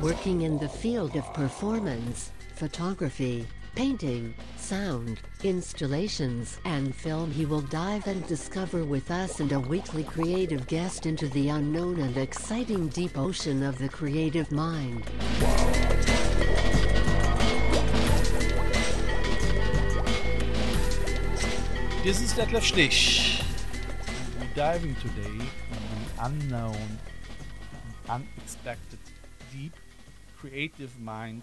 Working in the field of performance, photography, painting, sound, installations, and film, he will dive and discover with us and a weekly creative guest into the unknown and exciting deep ocean of the creative mind. This is Detlef Schlich. We're diving today in the unknown, unexpected, deep, creative mind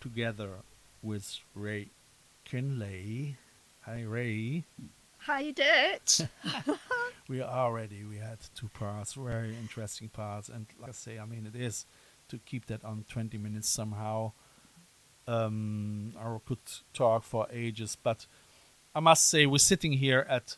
together with Rae McKinlay. Hi, Rae. Hi, Dirt. We are ready. We had two parts, very interesting parts, and like I say, I mean, it is to keep that on 20 minutes somehow. Um, I could talk for ages, but I must say, we're sitting here at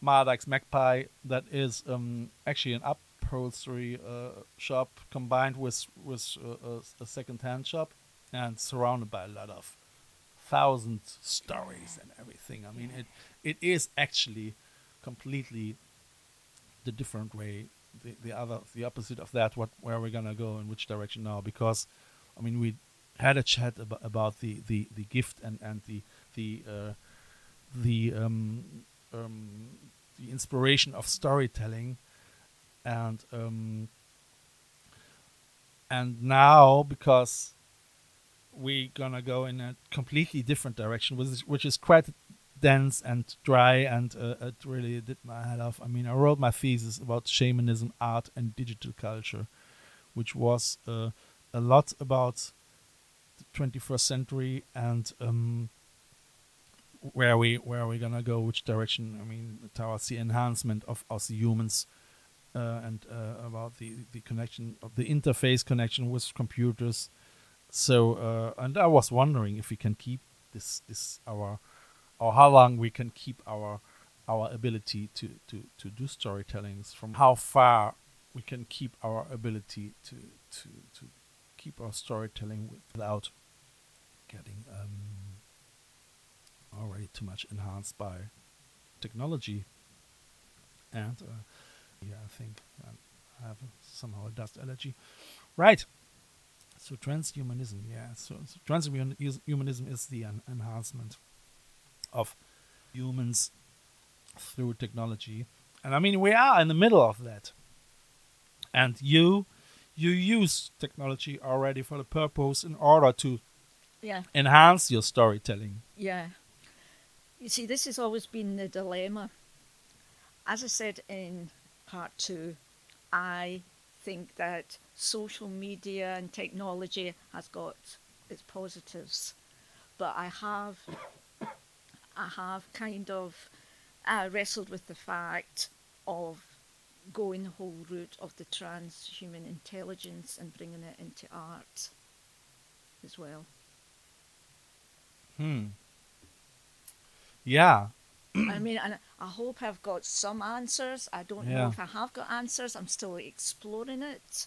Mardak's Magpie. That is um, actually an upholstery uh, shop combined with with uh, a, a second-hand shop, and surrounded by a lot of thousand stories and everything. I mean, it it is actually completely the different way, the, the other, the opposite of that. What where we're gonna go in which direction now? Because, I mean, we had a chat about, about the, the, the gift and and the the uh, the um, um, the inspiration of storytelling, and um, and now because we're gonna go in a completely different direction, which is, which is quite dense and dry, and uh, it really did my head off. I mean, I wrote my thesis about shamanism, art, and digital culture, which was uh, a lot about the 21st century and um, where we where we gonna go, which direction. I mean, towards the enhancement of us humans. Uh, and uh, about the, the connection of the interface connection with computers, so uh, and I was wondering if we can keep this this our or how long we can keep our our ability to to to do storytellings from how far we can keep our ability to to to keep our storytelling without getting um already too much enhanced by technology and uh, yeah I think um, I have somehow a dust allergy right so transhumanism, yeah. So, so transhumanism is the en- enhancement of humans through technology, and I mean we are in the middle of that. And you, you use technology already for the purpose in order to yeah, enhance your storytelling. yeah. You see, this has always been the dilemma. As I said in part two, I think that social media and technology has got its positives, but I have, I have kind of uh, wrestled with the fact of going the whole route of the transhuman intelligence and bringing it into art as well. Hmm. Yeah. I mean, and I hope I've got some answers. I don't know if I have got answers. I'm still exploring it.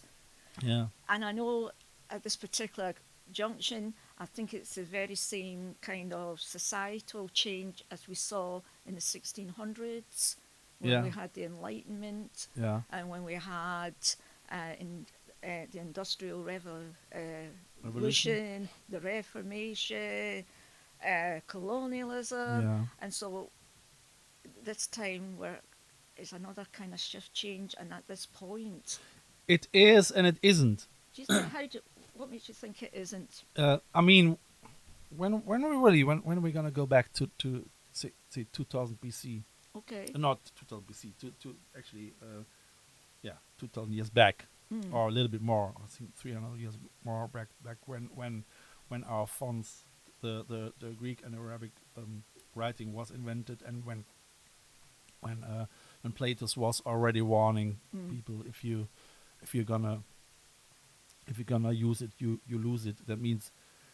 Yeah. And I know at this particular junction, I think it's the very same kind of societal change as we saw in the 1600s when Yeah. we had the Enlightenment Yeah. and when we had uh, in, uh, the Industrial Revo- uh, Revolution. Revolution, the Reformation, uh, colonialism. Yeah. And so this time where is another kind of shift change and at this point It is and it isn't. do you think how do what makes you think it isn't uh, I mean, when when we really when when are we gonna go back to to say, say 2000 BC? okay Uh, not 2000 BC. To to actually, uh, yeah, 2000 years back, Hmm. or a little bit more. I think 300 years more back. Back when when when our fonts, the the, the Greek and Arabic um, writing was invented, and when when uh, when Plato was already warning Mm. people if you if you're gonna if you're gonna use it you you lose it that means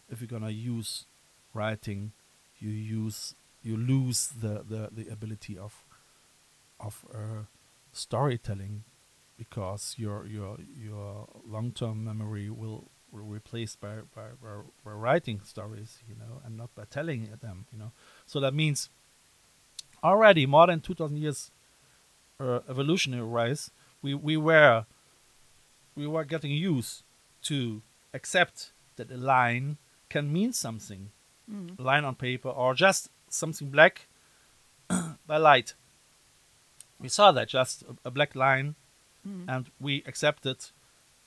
if you're gonna use writing you use you lose the the, the ability of of uh, storytelling because your your your long term memory will replaced by, by by by writing stories you know and not by telling them you know so that means already more than 2000 years uh, evolutionary rise we we were we were getting used to accept that a line can mean something Mm. line on paper or just something black by light we saw that just a, a black line Mm. and we accepted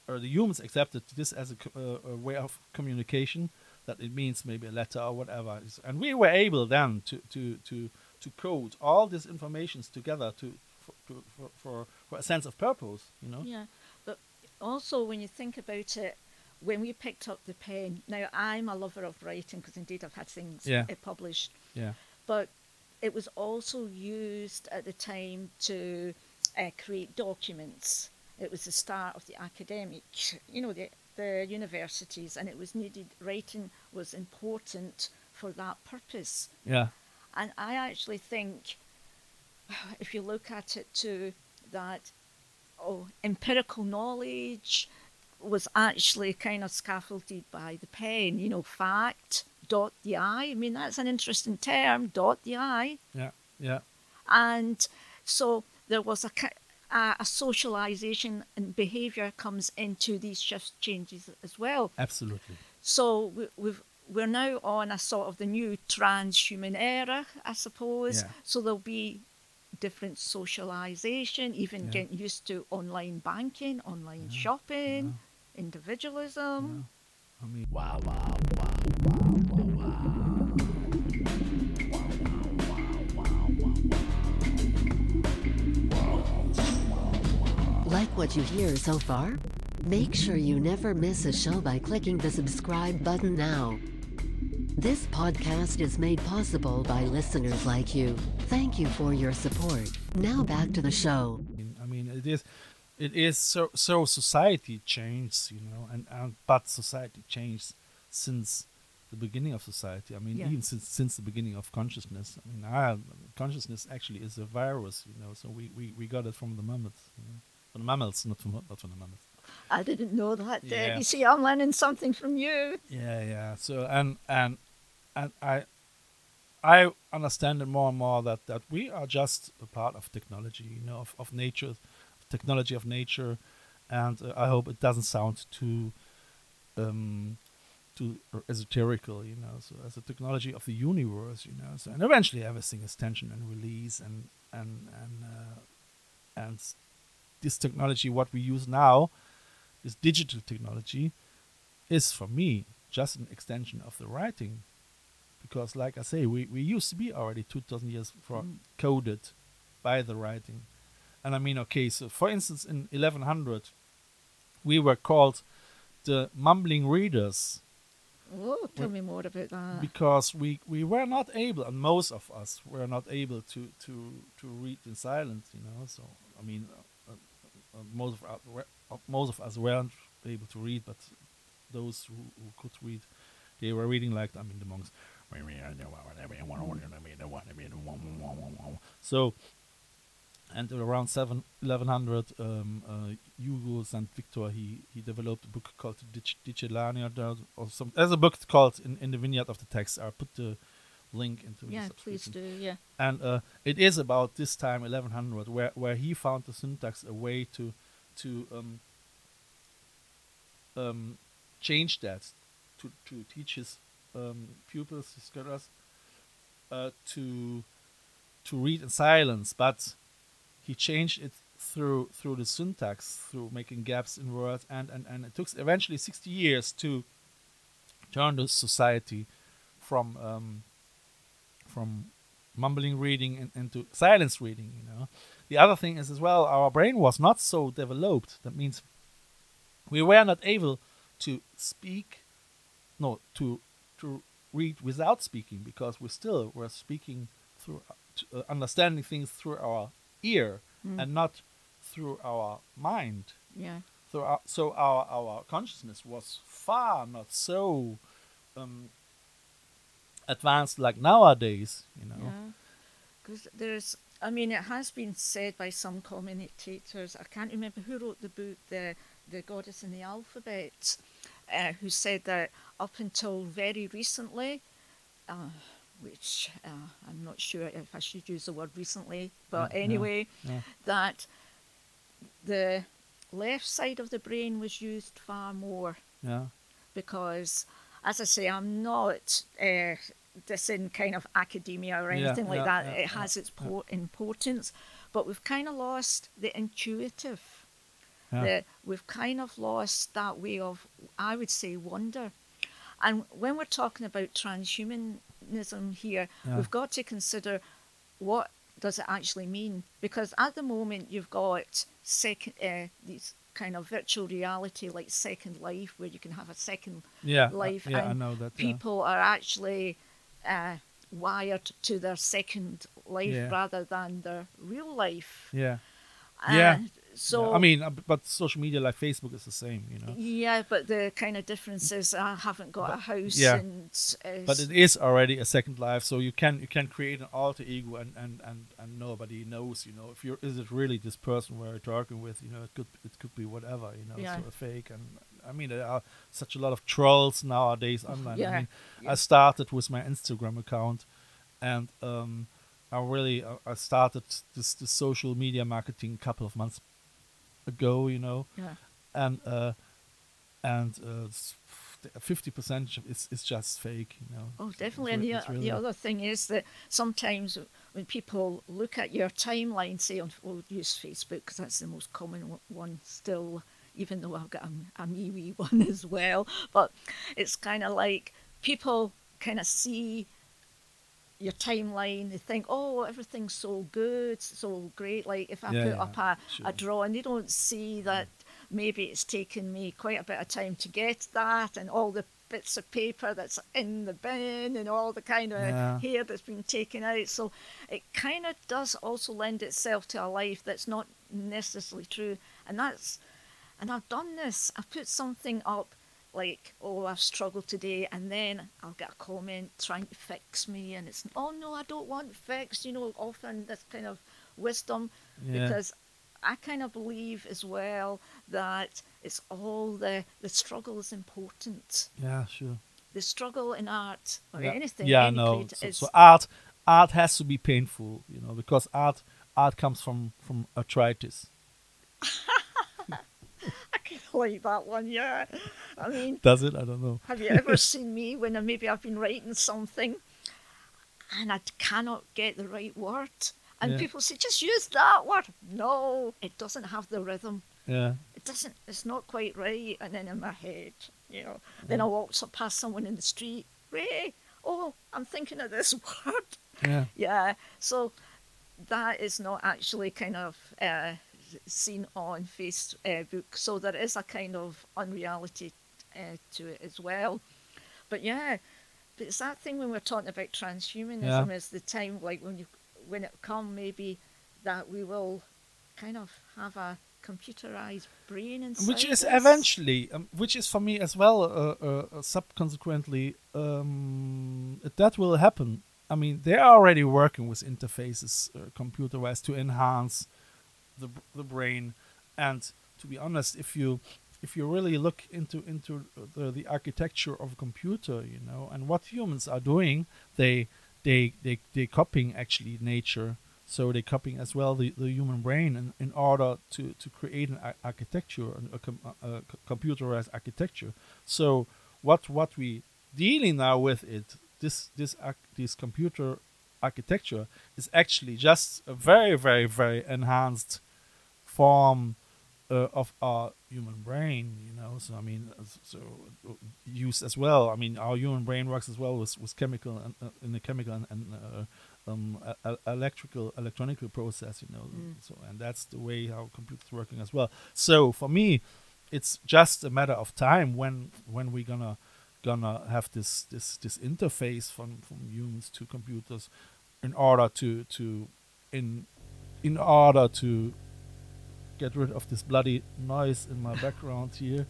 or the humans accepted this as a, uh, a way of communication that it means maybe a letter or whatever. And we were able then to to to to code all these informations together to for, to, for, for for a sense of purpose you know? Yeah, but also when you think about it, when we picked up the pen, now I'm a lover of writing because indeed I've had things Yeah. uh, published, yeah. But it was also used at the time to uh, create documents. It was the start of the academic, you know, the, the universities, and it was needed, writing was important for that purpose. yeah And I actually think, if you look at it too, that oh, empirical knowledge was actually kind of scaffolded by the pen. You know, fact, dot the I. I mean, that's an interesting term, dot the I. yeah yeah And so there was a, ki- a, a socialization and behavior comes into these shift changes as well. absolutely So we, we've we're now on a sort of the new transhuman era, I suppose. Yeah. So there'll be different socialization, even Yeah. getting used to online banking, online Yeah, shopping, individualism. i mean Like what you hear so far? Make sure you never miss a show by clicking the subscribe button now. This podcast is made possible by listeners like you. Thank you for your support. Now back to the show. I mean, it is, it is so so society changed, you know, and, and but society changed since the beginning of society. I mean, Yeah. even since since the beginning of consciousness. I mean, ah, consciousness actually is a virus, you know. So we, we, we got it from the mammals, you know, from the mammals, not from not from the mammals. I didn't know that. Yeah. You see, I'm learning something from you. Yeah, yeah. So and and and I I understand it more and more that that we are just a part of technology, you know, of of nature, technology of nature, and uh, I hope it doesn't sound too um too esoterical, you know. So as a technology of the universe, you know. So and eventually everything is tension and release and and and uh, and this technology, what we use now, this digital technology, is for me just an extension of the writing because like i say we, we used to be already 2000 years for Mm. coded by the writing and i mean okay so for instance in 1100 we were called the mumbling readers Oh, tell Well, me more about that. because we, we were not able and most of us were not able to, to, to read in silence you know so i mean uh, uh, most of us were, uh, most of us weren't able to read but those who, who could read they were reading like i mean the monks so and around seven, 1100 um, uh, Hugo St. Victor he, he developed a book called Dicellania or some there's a book called in, in the vineyard of the text I'll put the link into the yeah, please do. Yeah. and uh, it is about this time 1100 where where he found the syntax a way to to um, um, change that to to teach his um, pupils his scholars uh, to to read in silence but he changed it through through the syntax through making gaps in words and and, and it took eventually 60 years to turn the society from um, from mumbling reading in, into silence reading you know the other thing is as well our brain was not so developed that means we were not able to speak no to to read without speaking because we still were speaking through uh, understanding things through our ear Mm. and not through our mind. Yeah. So our, so our our consciousness was far not so um, advanced like nowadays. You know. Yeah. Because there's, I mean, it has been said by some commentators. I can't remember who wrote the book, the the Goddess in the Alphabet, uh, who said that up until very recently, uh, which uh, I'm not sure if I should use the word recently, but Yeah, yeah, anyway, yeah. that the left side of the brain was used far more Yeah. because, as I say, I'm not uh, this in kind of academia or Yeah, anything like yeah, that. yeah, it yeah, has its yeah. po- importance, but we've kind of lost the intuitive. Yeah. The, we've kind of lost that way of, I would say, wonder. And when we're talking about transhumanism here, Yeah. we've got to consider what does it actually mean? Because at the moment you've got second uh, these kind of virtual reality like Second Life, where you can have a second Yeah. uh, life, yeah, I and know that. yeah. people are actually uh, wired to their second life Yeah. rather than their real life. Yeah. Uh, Yeah. So Yeah, I mean, uh, but social media like Facebook is the same, you know. yeah, but the kind of difference is I haven't got a house yeah. and uh, But it is already a second life, so you can you can create an alter ego, and and and, and nobody knows, you know, if you're is it really this person we're talking with, you know, it could it could be whatever, you know, Yeah. sort of fake. And I mean, there are such a lot of trolls nowadays online. Yeah, I mean, yeah. I started with my Instagram account, and um, I really uh, I started this this social media marketing a couple of months ago, you know, yeah, and uh, and uh, fifty percent is is just fake, you know. Oh, It's definitely. re- And the, it's the really- other thing is that sometimes when people look at your timeline, say on we'll use Facebook because that's the most common one still, even though I've got a, a MeWe one as well. But it's kind of like people kind of see your timeline, they think, oh, everything's so good, so great. Like if I Yeah, put yeah, up a, sure. a drawing, they don't see that maybe it's taken me quite a bit of time to get that and all the bits of paper that's in the bin and all the kind of Yeah. hair that's been taken out. So it kind of does also lend itself to a life that's not necessarily true. And that's, and I've done this. I've put something up like, oh, I've struggled today, and then I'll get a comment trying to fix me, and it's, oh no, I don't want fixed. You know, often this kind of wisdom Yeah. because I kind of believe as well that it's all the the struggle is important. Yeah, sure. The struggle in art or yeah. anything, Yeah, any no. So, is so art, art has to be painful, you know, because art, art comes from from arthritis. Like that one. Yeah, I mean, Does it? I don't know. have you ever seen me when I, maybe I've been writing something and I cannot get the right word? And Yeah. people say, just use that word. No, it doesn't have the rhythm. Yeah, it doesn't it's not quite right and then in my head you know then i walk past someone in the street ray oh i'm thinking of this word yeah, yeah so that is not actually kind of uh, seen on facebook so there is a kind of unreality uh, to it as well but yeah but it's that thing when we're talking about transhumanism Yeah. is the time like when you when it come maybe that we will kind of have a computerized brain inside which is eventually, um, which is for me as well, uh, uh, uh, subconsequently, um, that will happen. I mean, they are already working with interfaces, uh, computer-wise, to enhance the the brain. And to be honest, if you if you really look into into the, the architecture of a computer, you know, and what humans are doing, they they they they copying actually nature. So they're copying as well the, the human brain in, in order to, to create an ar- architecture, a, com- a, computerized architecture. So what what we dealing now with it, this this arch- this computer architecture is actually just a very very very enhanced form uh, of our human brain. You know, so I mean, uh, so uh, use as well. I mean, our human brain works as well with with chemical and uh, in the chemical and, and uh, um, electrical electronical process. You know, Mm. so and that's the way how computers working as well. So for me, it's just a matter of time when when we're gonna gonna have this this this interface from from humans to computers in order to to in in order to get rid of this bloody noise in my background here.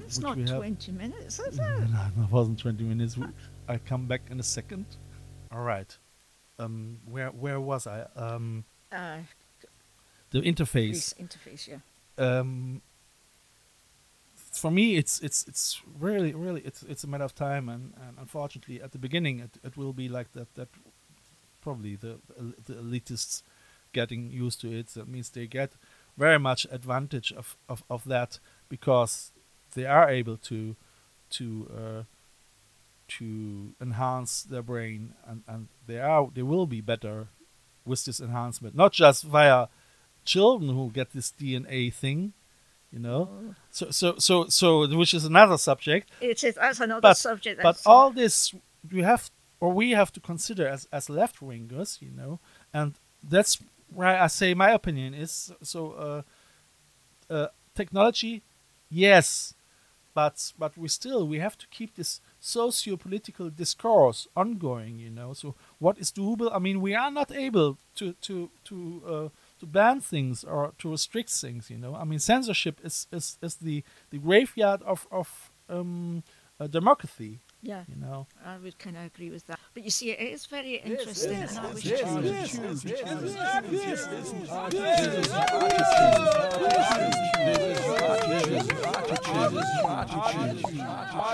It's not we have- 20 minutes, is it? no, it wasn't 20 minutes. I come back in a second. All right. Um, where where was I? Um, Uh, the interface. interface, yeah. um, for me it's it's it's really really it's it's a matter of time and, and unfortunately at the beginning it, it will be like that that probably the the elitists getting used to it that means they get very much advantage of, of, of that because they are able to to uh, to enhance their brain and, and they are they will be better with this enhancement not just via children who get this DNA thing you know Oh. so so so so which is another subject It is, that's another but subject. but all this we have or we have to consider as as left wingers you know and that's why i say my opinion is so uh uh technology yes but but we still we have to keep this socio-political discourse ongoing you know. So what is doable? I mean we are not able to to to uh to ban things or to restrict things you know. I mean censorship is is, is the the graveyard of of um uh, democracy yeah, you know I would kind of agree with that. But you see, it is very interesting. yes, and I yes, wish yes, it-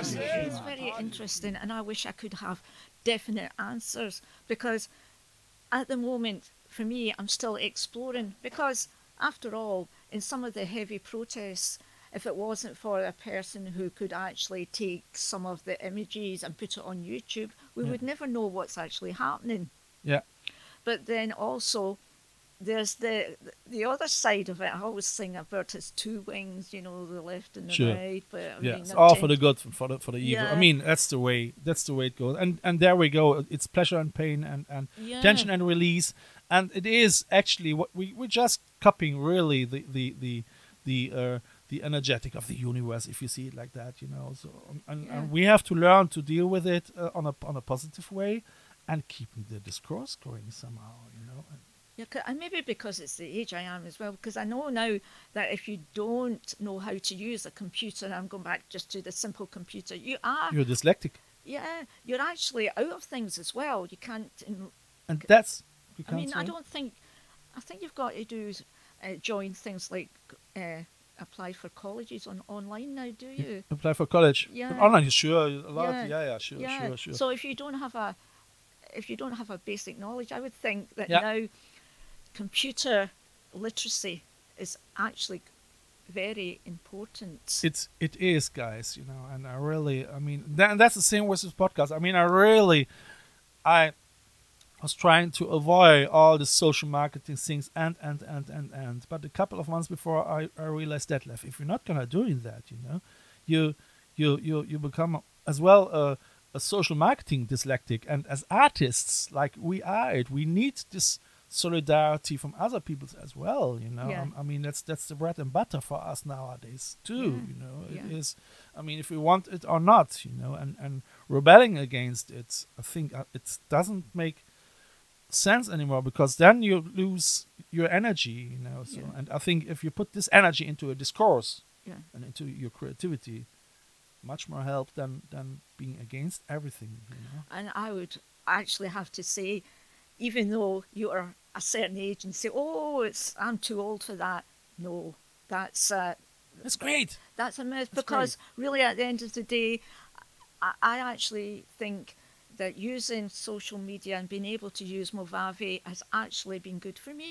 It is very interesting, and I wish I could have definite answers because at the moment, for me, I'm still exploring. Because after all, in some of the heavy protests, if it wasn't for a person who could actually take some of the images and put it on YouTube, we Yeah. would never know what's actually happening. yeah But then also, there's the the other side of it. I always sing about its two wings, you know, the left and the Sure. right. But I yeah mean, it's all for the good for the for the evil i mean that's the way that's the way it goes and and there we go it's pleasure and pain and and Yeah. tension and release and it is actually what we we're just copying really the the the the uh the energetic of the universe if you see it like that you know so um, and, Yeah. and we have to learn to deal with it uh, on a on a positive way and keeping the discourse going somehow you know and Yeah, and maybe because it's the age I am as well, because I know now that if you don't know how to use a computer, and I'm going back just to the simple computer, you are, you're dyslexic yeah, you're actually out of things as well. You can't, in- and that's I mean, I don't think, I think you've got to do, uh, join things like uh, apply for colleges on online now, do you? apply for college Yeah. online sure a lot Yeah. yeah yeah sure yeah. sure sure So if you don't have a, if you don't have a basic knowledge, I would think that Yeah. now, computer literacy is actually very important. it's it is guys you know and i really i mean that, that's the same with this podcast i mean i really i was trying to avoid all the social marketing things and and and and and but a couple of months before i, I realized that left if you're not gonna doing that you know you you you you become as well a, a social marketing dyslexic and as artists like we are it we need this solidarity from other people as well you know Yeah. I, I mean that's that's the bread and butter for us nowadays too Yeah. you know it Yeah. is i mean if we want it or not you know and and rebelling against it i think uh, it doesn't make sense anymore because then you lose your energy you know so Yeah. and i think if you put this energy into a discourse Yeah. and into your creativity much more help than than being against everything you know And I would actually have to say, even though you are a certain age and say, "Oh, it's I'm too old for that," no, that's uh, it's great that's a myth That's because really, at the end of the day, I, I actually think that using social media and being able to use Movavi has actually been good for me.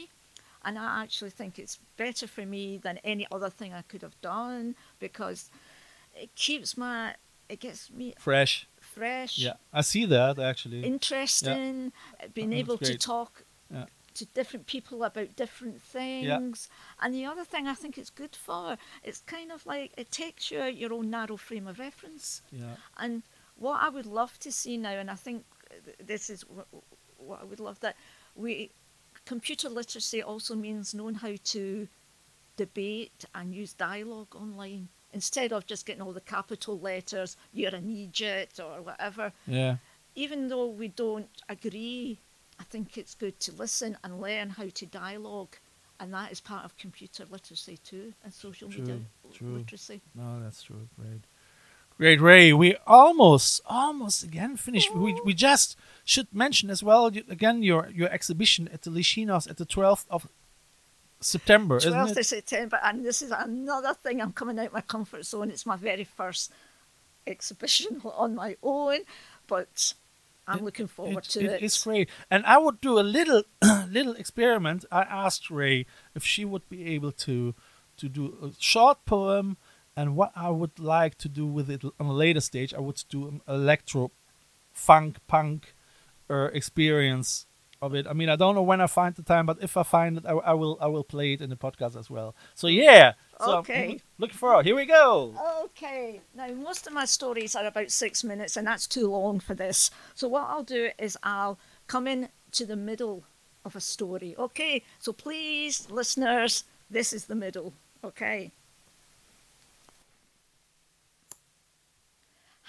And I actually think it's better for me than any other thing I could have done because it keeps my, it gets me fresh fresh. yeah i see that actually interesting, uh, being that's able to talk Yeah. to different people about different things. Yeah. And the other thing I think it's good for, it's kind of like it takes you out your own narrow frame of reference. yeah And what I would love to see now, and I think uh, this is wh- what I would love that we computer literacy also means knowing how to debate and use dialogue online instead of just getting all the capital letters, you're an idiot or whatever yeah even though we don't agree I think it's good to listen and learn how to dialogue, and that is part of computer literacy too, and social media True, true. literacy. No, that's true. Great. Great, Rae. We almost, almost again finished. We, we just should mention as well you- again your your exhibition at the Lichinos at the 12th of September, 12th of September, and this is another thing. I'm coming out my comfort zone. It's my very first exhibition on my own, but I'm It- looking forward it, to it it. is great. And I would do a little little experiment. I asked Rae if she would be able to to do a short poem and what I would like to do with it on a later stage. I would do an electro funk punk uh, experience of it. I mean, I don't know when I find the time, but if I find it, I, I will I will play it in the podcast as well. So yeah. So I'm Okay. looking forward. Here we go. Okay, now most of my stories are about six minutes, and that's too long for this. So, what I'll do is I'll come in to the middle of a story. Okay, so please, listeners, this is the middle. Okay.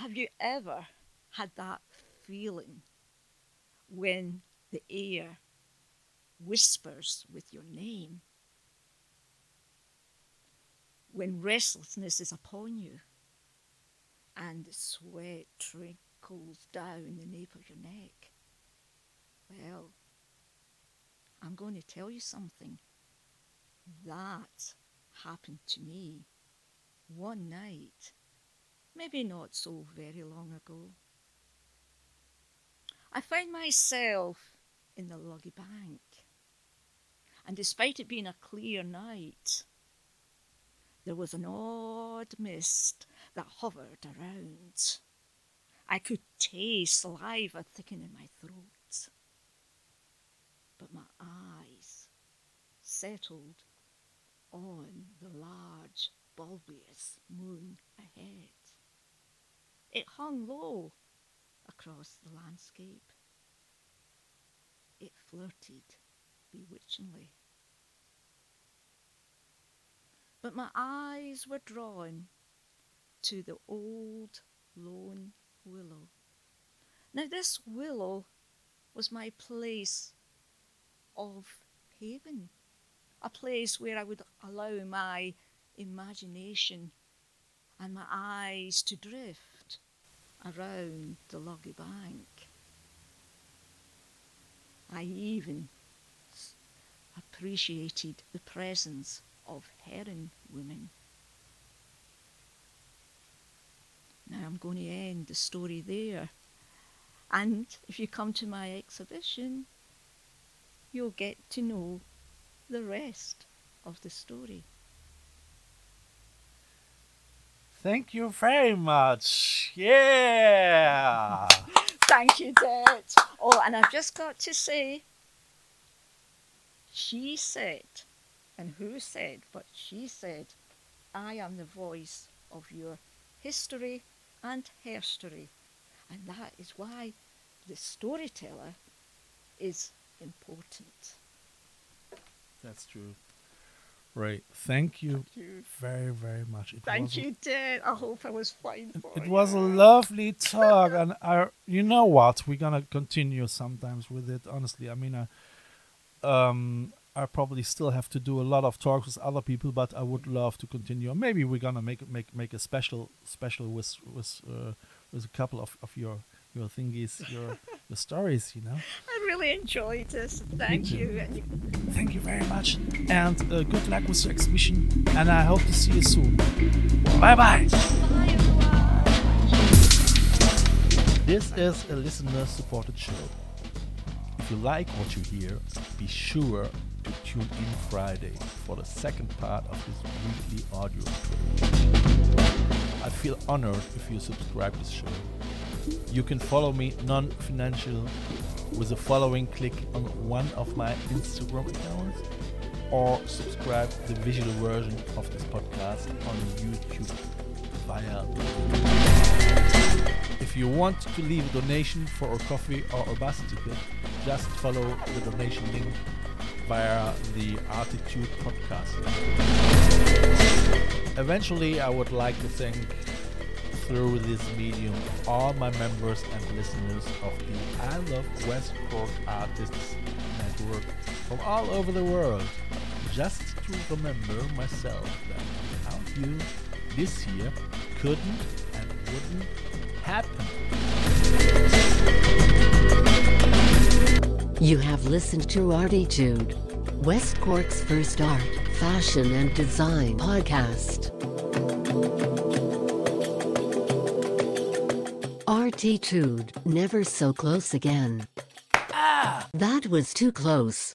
Have you ever had that feeling when the air whispers with your name? when restlessness is upon you and sweat trickles down the nape of your neck. Well, I'm going to tell you something. That happened to me one night, maybe not so very long ago. I found myself in the Luggy Bank, and despite it being a clear night, there was an odd mist that hovered around. I could taste saliva thickening in my throat. But my eyes settled on the large, bulbous moon ahead. It hung low across the landscape. It flirted bewitchingly but my eyes were drawn to the old lone willow. Now, this willow was my place of haven, a place where I would allow my imagination and my eyes to drift around the loggy bank. I even appreciated the presence of heron women. Now I'm going to end the story there. And if you come to my exhibition, you'll get to know the rest of the story. Thank you very much. Yeah. Thank you, Dad. Oh, and I've just got to say, she said, and who said, but she said, I am the voice of your history and herstory. And that is why the storyteller is important. That's true. Right. Thank you Thank you. very, very much. It Thank you, Dad. I hope I was fine for It you. was a lovely talk, and I, you know what, we're gonna continue sometimes with it. Honestly, I mean, I, um, I probably still have to do a lot of talks with other people, but I would love to continue. Maybe we're gonna make make make a special special with with uh, with a couple of, of your your thingies, your your stories. You know. I really enjoyed this. Thank you. You Thank you very much, and uh, good luck with your exhibition. And I hope to see you soon. Bye bye. This is a listener supported show. If you like what you hear, be sure to tune in Friday for the second part of this weekly audio trip. I feel honored if you subscribe to this show. You can follow me non-financial with the following click on one of my Instagram accounts or subscribe the visual version of this podcast on YouTube via if you want to leave a donation for a coffee or a bus ticket, just follow the donation link via the ArTEEtude podcast. Eventually, I would like to thank through this medium all my members and listeners of the I Love West Cork Artists Network from all over the world, just to remember myself that without you, this year couldn't and wouldn't happen. You have listened to ArTEEtude, West Cork's first art, fashion, and design podcast. ArTEEtude, never so close again. Ah! That was too close.